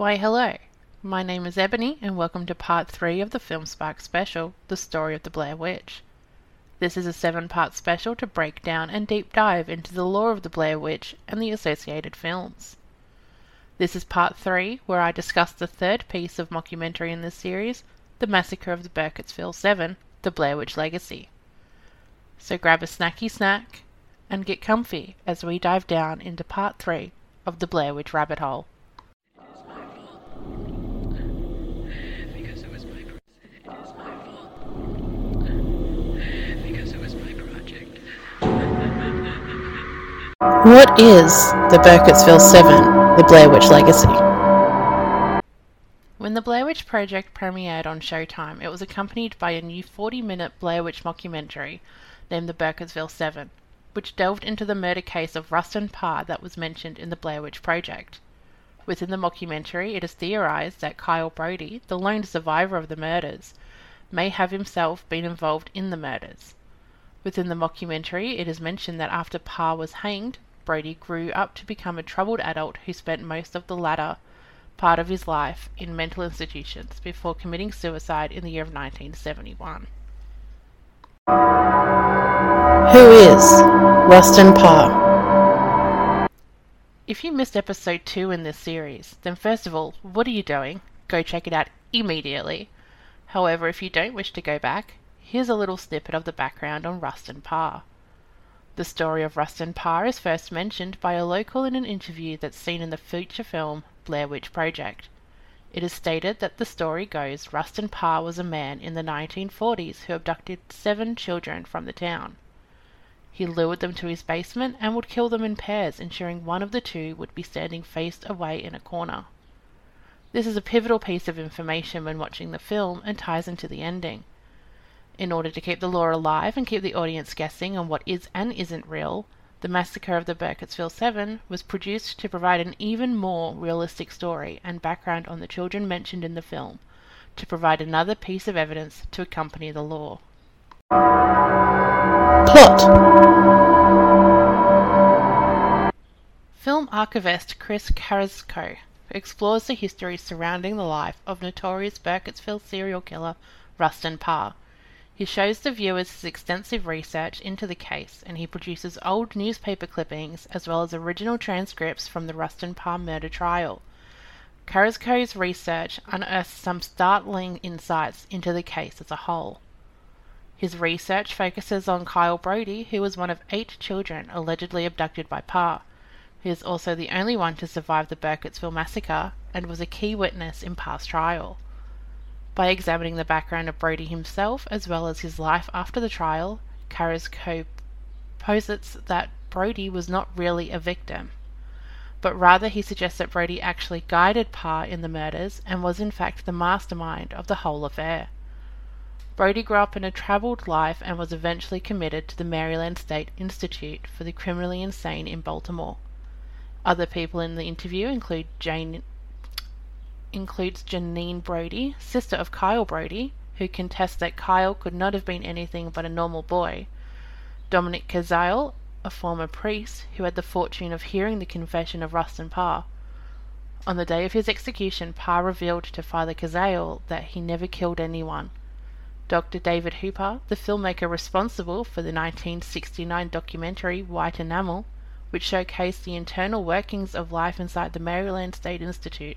Why, hello. My name is Ebony, and welcome to part 3 of the Film Spark special, The Story of the Blair Witch. This is a seven part special to break down and deep dive into the lore of the Blair Witch and the associated films. This is part 3, where I discuss the third piece of mockumentary in this series, The Massacre of the Burkittsville 7, The Blair Witch Legacy. So grab a snacky snack and get comfy as we dive down into part 3 of the Blair Witch Rabbit Hole. What is the Burkittsville 7, The Blair Witch Legacy? When the Blair Witch Project premiered on Showtime, it was accompanied by a new 40 minute Blair Witch mockumentary named The Burkittsville 7, which delved into the murder case of Rustin Parr that was mentioned in the Blair Witch Project. Within the mockumentary, it is theorized that Kyle Brody, the lone survivor of the murders, may have himself been involved in the murders. Within the mockumentary, it is mentioned that after Parr was hanged, Brody grew up to become a troubled adult who spent most of the latter part of his life in mental institutions before committing suicide in the year of 1971. Who is Rustin Parr? If you missed episode 2 in this series, then first of all, what are you doing? Go check it out immediately. However, if you don't wish to go back, here's a little snippet of the background on Rustin Parr. The story of Rustin Parr is first mentioned by a local in an interview that's seen in the feature film Blair Witch Project. It is stated that the story goes Rustin Parr was a man in the 1940s who abducted seven children from the town. He lured them to his basement and would kill them in pairs, ensuring one of the two would be standing faced away in a corner. This is a pivotal piece of information when watching the film and ties into the ending. In order to keep the lore alive and keep the audience guessing on what is and isn't real, the Massacre of the Burkittsville 7 was produced to provide an even more realistic story and background on the children mentioned in the film, to provide another piece of evidence to accompany the lore. Plot Film archivist Chris Carrasco explores the history surrounding the life of notorious Burkittsville serial killer Rustin Parr. He shows the viewers his extensive research into the case and he produces old newspaper clippings as well as original transcripts from the Rustin Parr murder trial. Carrasco's research unearths some startling insights into the case as a whole. His research focuses on Kyle Brody, who was one of eight children allegedly abducted by Parr. He is also the only one to survive the Burkittsville massacre and was a key witness in Parr's trial. By examining the background of Brody himself as well as his life after the trial, Carrasco posits that Brody was not really a victim, but rather he suggests that Brody actually guided Parr in the murders and was in fact the mastermind of the whole affair. Brody grew up in a troubled life and was eventually committed to the Maryland State Institute for the Criminally Insane in Baltimore. Other people in the interview include Jane includes Janine Brody, sister of Kyle Brody, who contests that Kyle could not have been anything but a normal boy. Dominic Kazile, a former priest who had the fortune of hearing the confession of Rustin Parr. On the day of his execution, Parr revealed to Father Kazale that he never killed anyone. Dr. David Hooper, the filmmaker responsible for the 1969 documentary White Enamel, which showcased the internal workings of life inside the Maryland State Institute.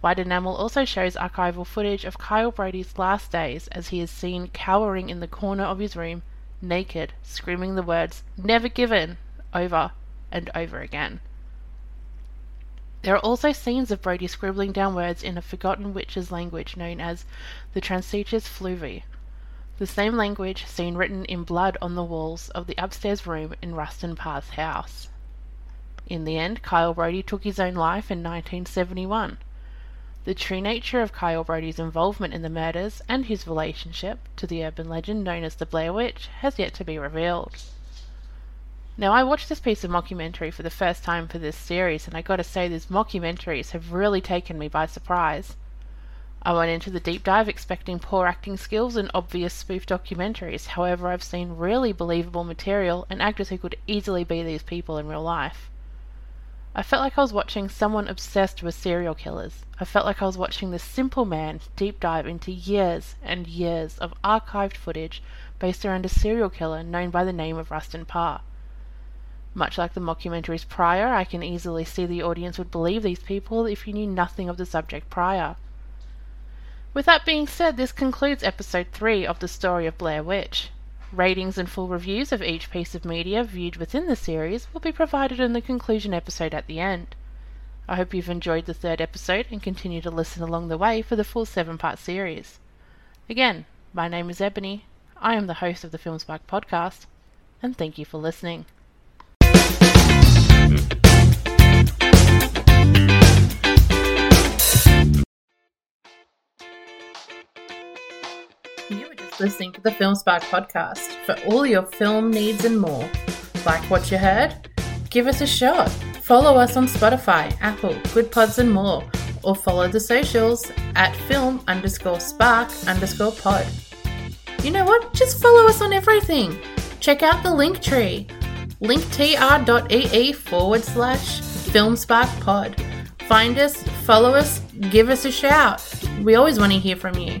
White Enamel also shows archival footage of Kyle Brody's last days as he is seen cowering in the corner of his room, naked, screaming the words, Never given, over and over again. There are also scenes of Brody scribbling down words in a forgotten witch's language known as the Transitus Fluvii, the same language seen written in blood on the walls of the upstairs room in Rustin Parr's house. In the end, Kyle Brody took his own life in 1971. The true nature of Kyle Brody's involvement in the murders and his relationship to the urban legend known as the Blair Witch has yet to be revealed. Now, I watched this piece of mockumentary for the first time for this series, and I gotta say, these mockumentaries have really taken me by surprise. I went into the deep dive expecting poor acting skills and obvious spoof documentaries, however, I've seen really believable material and actors who could easily be these people in real life. I felt like I was watching someone obsessed with serial killers. I felt like I was watching this simple man deep dive into years and years of archived footage based around a serial killer known by the name of Rustin Parr. Much like the mockumentaries prior, I can easily see the audience would believe these people if you knew nothing of the subject prior. With that being said, this concludes episode 3 of the story of Blair Witch. Ratings and full reviews of each piece of media viewed within the series will be provided in the conclusion episode at the end. I hope you've enjoyed the third episode and continue to listen along the way for the full seven part series. Again, my name is Ebony, I am the host of the Film Filmspark podcast, and thank you for listening. Listening to the Film Spark podcast. For all your film needs and more. Like what you heard? Give us a shot. Follow us on Spotify, Apple, Good Pods, and more. Or follow the socials at film underscore spark underscore pod. You know what? Just follow us on everything. Check out the link tree linktr.ee forward slash filmsparkpod. Find us, follow us, give us a shout. We always want to hear from you.